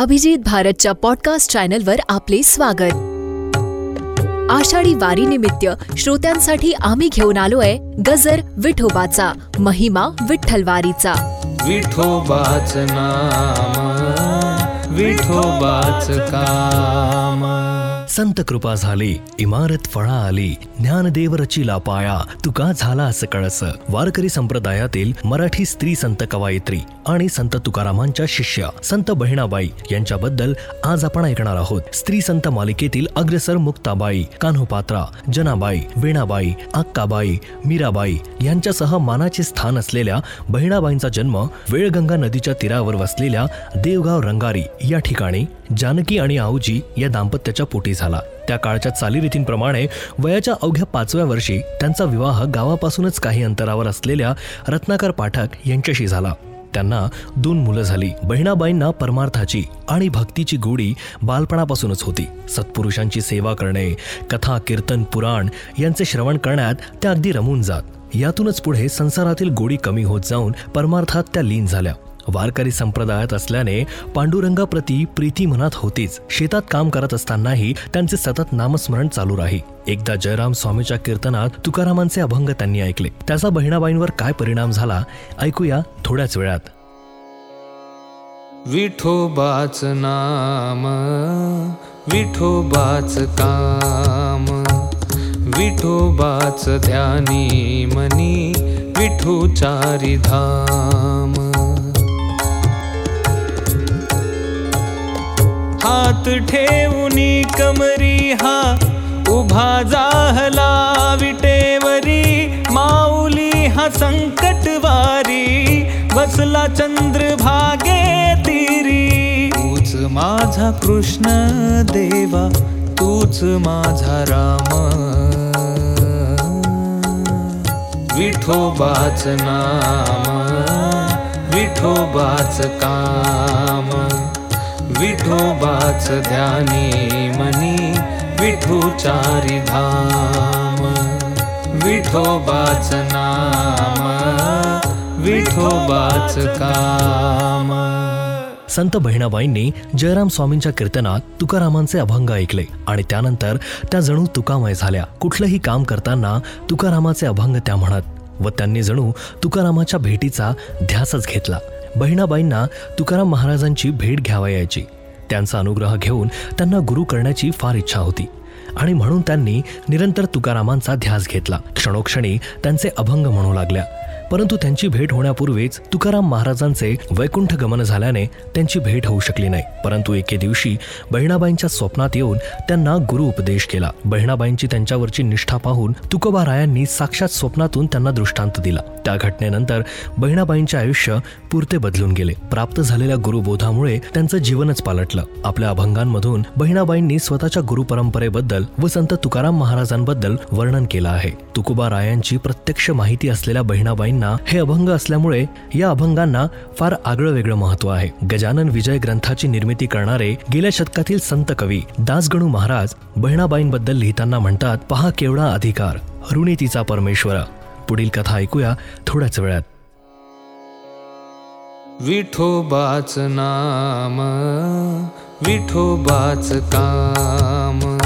अभिजित भारतच्या पॉडकास्ट चॅनलवर आपले स्वागत. आषाढी वारीनिमित्त श्रोत्यांसाठी आम्ही घेऊन आलोय गजर विठोबाचा महिमा विठ्ठलवारीचा. विठोबाच नाम विठोबाच काम. संत कृपा झाली इमारत फळा आली ज्ञानदेव रचिला पाया तुका झाला असं कळस. वारकरी संप्रदायातील मराठी स्त्री संत कवायत्री आणि संत तुकारामांच्या शिष्य संत बहिणाबाई यांच्याबद्दल आज आपण ऐकणार आहोत. स्त्री संत मालिकेतील अग्रसर मुक्ताबाई कान्होपात्रा जनाबाई वीणाबाई अक्काबाई मीराबाई यांच्यासह मानाचे स्थान असलेल्या बहिणाबाईंचा जन्म वेळगंगा नदीच्या तीरावर वसलेल्या देवगाव रंगारी या ठिकाणी जानकी आणि आऊजी या दाम्पत्याच्या पोटी झाला. त्या काळच्या चालीरीतींप्रमाणे वयाच्या अवघ्या पाचव्या वर्षी त्यांचा विवाह गावापासूनच काही अंतरावर असलेल्या रत्नाकर पाठक यांच्याशी झाला. त्यांना दोन मुलं झाली. बहिणाबाईंना परमार्थाची आणि भक्तीची गोडी बालपणापासूनच होती. सत्पुरुषांची सेवा करणे कथा कीर्तन पुराण यांचे श्रवण करण्यात त्या अगदी रमून जात. यातूनच पुढे संसारातील गोडी कमी होत जाऊन परमार्थात त्या लीन झाल्या. वारकरी संप्रदायात असल्याने पांडुरंगाप्रती प्रीती मनात होतीच. शेतात काम करत असतानाही त्यांचे सतत नामस्मरण चालू राही. एकदा जयराम स्वामीच्या कीर्तनात तुकारामांचे अभंग त्यांनी ऐकले. त्याचा बहिणाबाईंवर काय परिणाम झाला ऐकूया थोड्याच वेळात. विठोबाच नाम विठोबाच काम विठोबाच ध्यानी मनी विठू चारी धाम. हात ठेवूनी कमरी हा उभा जाहला विटेवरी. माऊली हा संकटवारी बसला चंद्र भागे तिरी. तूच माझा कृष्ण देवा तूच माझा राम. विठोबाच नाम विठोबाच काम विठोबाच ध्यानी मनी विठू चारी धाम. विठोबाच नाम विठोबाच काम. संत बहिणाबाईंनी जयराम स्वामींच्या कीर्तनात तुकारामांचे अभंग ऐकले आणि त्यानंतर त्या जणू तुकामय झाल्या. कुठलंही काम करताना तुकारामाचे अभंग त्या म्हणत व त्यांनी जणू तुकारामाच्या भेटीचा ध्यासच घेतला. बहिणाबाईंना तुकाराम महाराजांची भेट घ्यावा यायची. त्यांचा अनुग्रह घेऊन त्यांना गुरु करण्याची फार इच्छा होती. आणि म्हणून त्यांनी निरंतर तुकारामांचा ध्यास घेतला. क्षणोक्षणी त्यांचे अभंग म्हणू लागल्या. परंतु त्यांची भेट होण्यापूर्वीच तुकाराम महाराजांचे वैकुंठ गमन झाल्याने त्यांची भेट होऊ शकली नाही. परंतु एके दिवशी बहिणाबाईंच्या स्वप्नात येऊन त्यांना गुरु उपदेश केला. बहिणाबाईंची त्यांच्यावरची निष्ठा पाहून तुकोबारायांनी साक्षात स्वप्नातून त्यांना दृष्टांत दिला. त्या घटनेनंतर बहिणाबाईंचे आयुष्य पुरते बदलून गेले. प्राप्त झालेल्या गुरुबोधामुळे त्यांचं जीवनच पालटलं. आपल्या अभंगांमधून बहिणाबाईंनी स्वतःच्या गुरु परंपरेबद्दल व संत तुकाराम महाराजांबद्दल वर्णन केलं आहे. तुकोबा रायांची प्रत्यक्ष माहिती असलेल्या बहिणाबाईंना हे अभंग असल्यामुळे या अभंगांना फार आगळं वेगळं महत्त्व आहे. गजानन विजय ग्रंथाची निर्मिती करणारे गेल्या शतकातील संत कवी दासगणू महाराज बहिणाबाईंबद्दल लिहिताना म्हणतात पहा केवढा अधिकार ऋणी तिचा परमेश्वर. पुढील कथा ऐकूया थोड्याच वेळात. विठोबाच नाम विठोबाच काम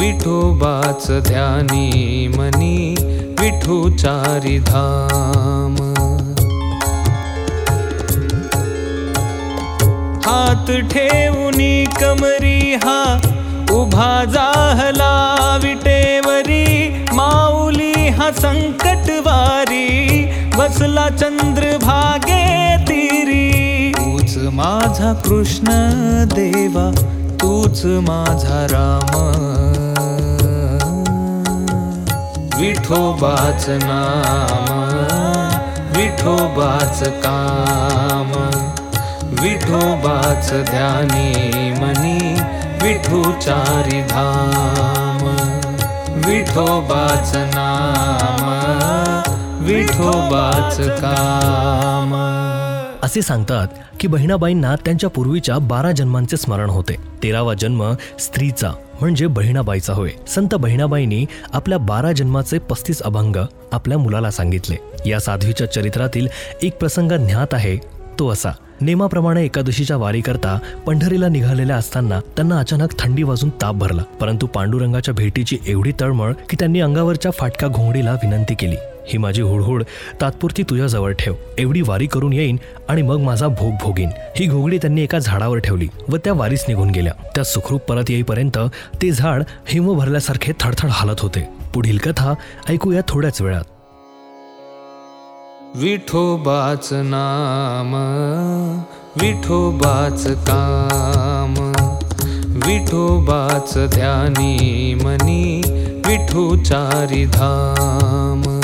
विठोबाच ध्यानी मनी विठू चारी धाम हात ठेवूनी कमरी हा उभा जाहला विटेवरी माऊली हा संकटवारी बसला चंद्र भागे तिरी। तूच माझा कृष्ण देवा तूच माझा राम विठोबाच नाम विठोबाच काम विठोबाच ध्यानी मनी विठोचारी धाम विठोबाच नाम विठोबाच काम. असे सांगतात की बहिणाबाईंना त्यांच्या पूर्वीच्या बारा जन्मांचे स्मरण होते. तेरावा जन्म स्त्रीचा. म्हणजे बहिणाबाईचा होय. संत बहिणाबाईंनी आपल्या बारा जन्माचे पस्तीस अभंग आपल्या मुलाला सांगितले. या साध्वीच्या चरित्रातील एक प्रसंग ज्ञात आहे तो असा. नेमाप्रमाणे एकादशीच्या वारीकरता पंढरीला निघालेल्या असताना त्यांना अचानक थंडी वाजून ताप भरला. परंतु पांडुरंगाच्या भेटीची एवढी तळमळ की त्यांनी अंगावरच्या फाटका घोंगडीला विनंती केली. ही माझी हुडहुड. तात्पुरती तुझ्याजवळ ठेव. एवढी वारी करून येईन आणि मग माझा भोग भोगीन. ही घोगडी त्यांनी एका झाडावर ठेवली व त्या वारीस निघून गेल्या. त्या सुखरूप परत येईपर्यंत ते झाड हिम भरल्यासारखे थडथड हालत होते. पुढील कथा ऐकूया थोड्याच वेळात. विठोबाच नाम विठोबाच काम विठोबाच ध्यानी मनी विठुचारी धाम.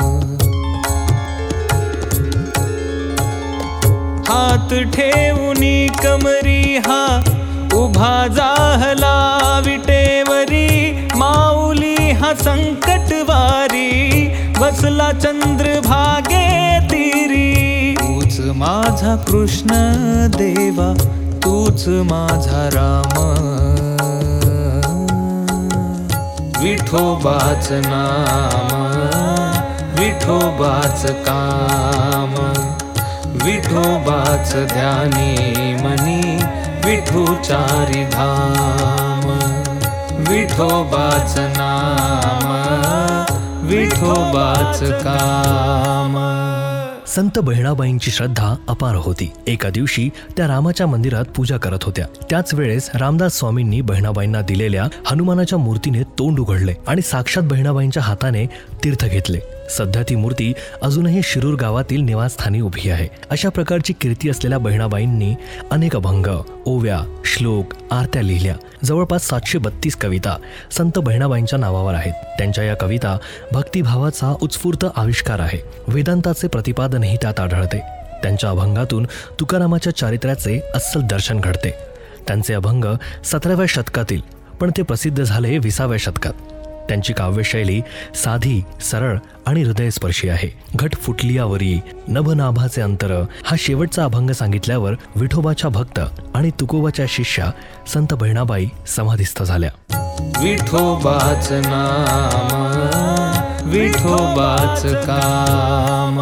कमरी हा उभा जाहला विटेवरी. माऊली हा संकटवारी बसला चंद्रभागे तिरी. तूच माझा कृष्ण देवा तूच माझा राम. विठोबाच नाम विठोबाच काम विठोबाच ध्यानी मनी विठुचारी धाम. विठोबाच नाम विठोबाच काम. संत बहिणाबाईंची श्रद्धा अपार होती. एका दिवशी त्या रामाच्या मंदिरात पूजा करत होत्या. त्याच वेळेस रामदास स्वामींनी बहिणाबाईंना दिलेल्या हनुमानाच्या मूर्तीने तोंड उघडले आणि साक्षात बहिणाबाईंच्या हाताने तीर्थ घेतले. सध्या ती मूर्ती अजूनही शिरूर गावातील निवासस्थानी उभी आहे. अशा प्रकारची कीर्ती असलेल्या बहिणाबाईंनी अनेक अभंग ओव्या श्लोक आरत्या लिहिल्या. जवळपास सातशे बत्तीस कविता संत बहिणाबाईंच्या नावावर आहेत. त्यांच्या या कविता भक्तिभावाचा उत्स्फूर्त आविष्कार आहे. वेदांताचे प्रतिपादनही त्यात आढळते. त्यांच्या अभंगातून तुकारामाच्या चारित्र्याचे अस्सल दर्शन घडते. त्यांचे अभंग सतराव्या शतकातील पण ते प्रसिद्ध झाले विसाव्या शतकात. त्यांची काव्यशैली साधी सरळ आणि हृदयस्पर्शी आहे. घट फुटलियावरी नभनाभाचे अंतर हा शेवटचा अभंग सांगितल्यावर विठोबाच्या भक्त आणि तुकोबाच्या शिष्या संत बहिणाबाई समाधिस्थ झाल्या. विठोबाच नाम विठोबाच काम.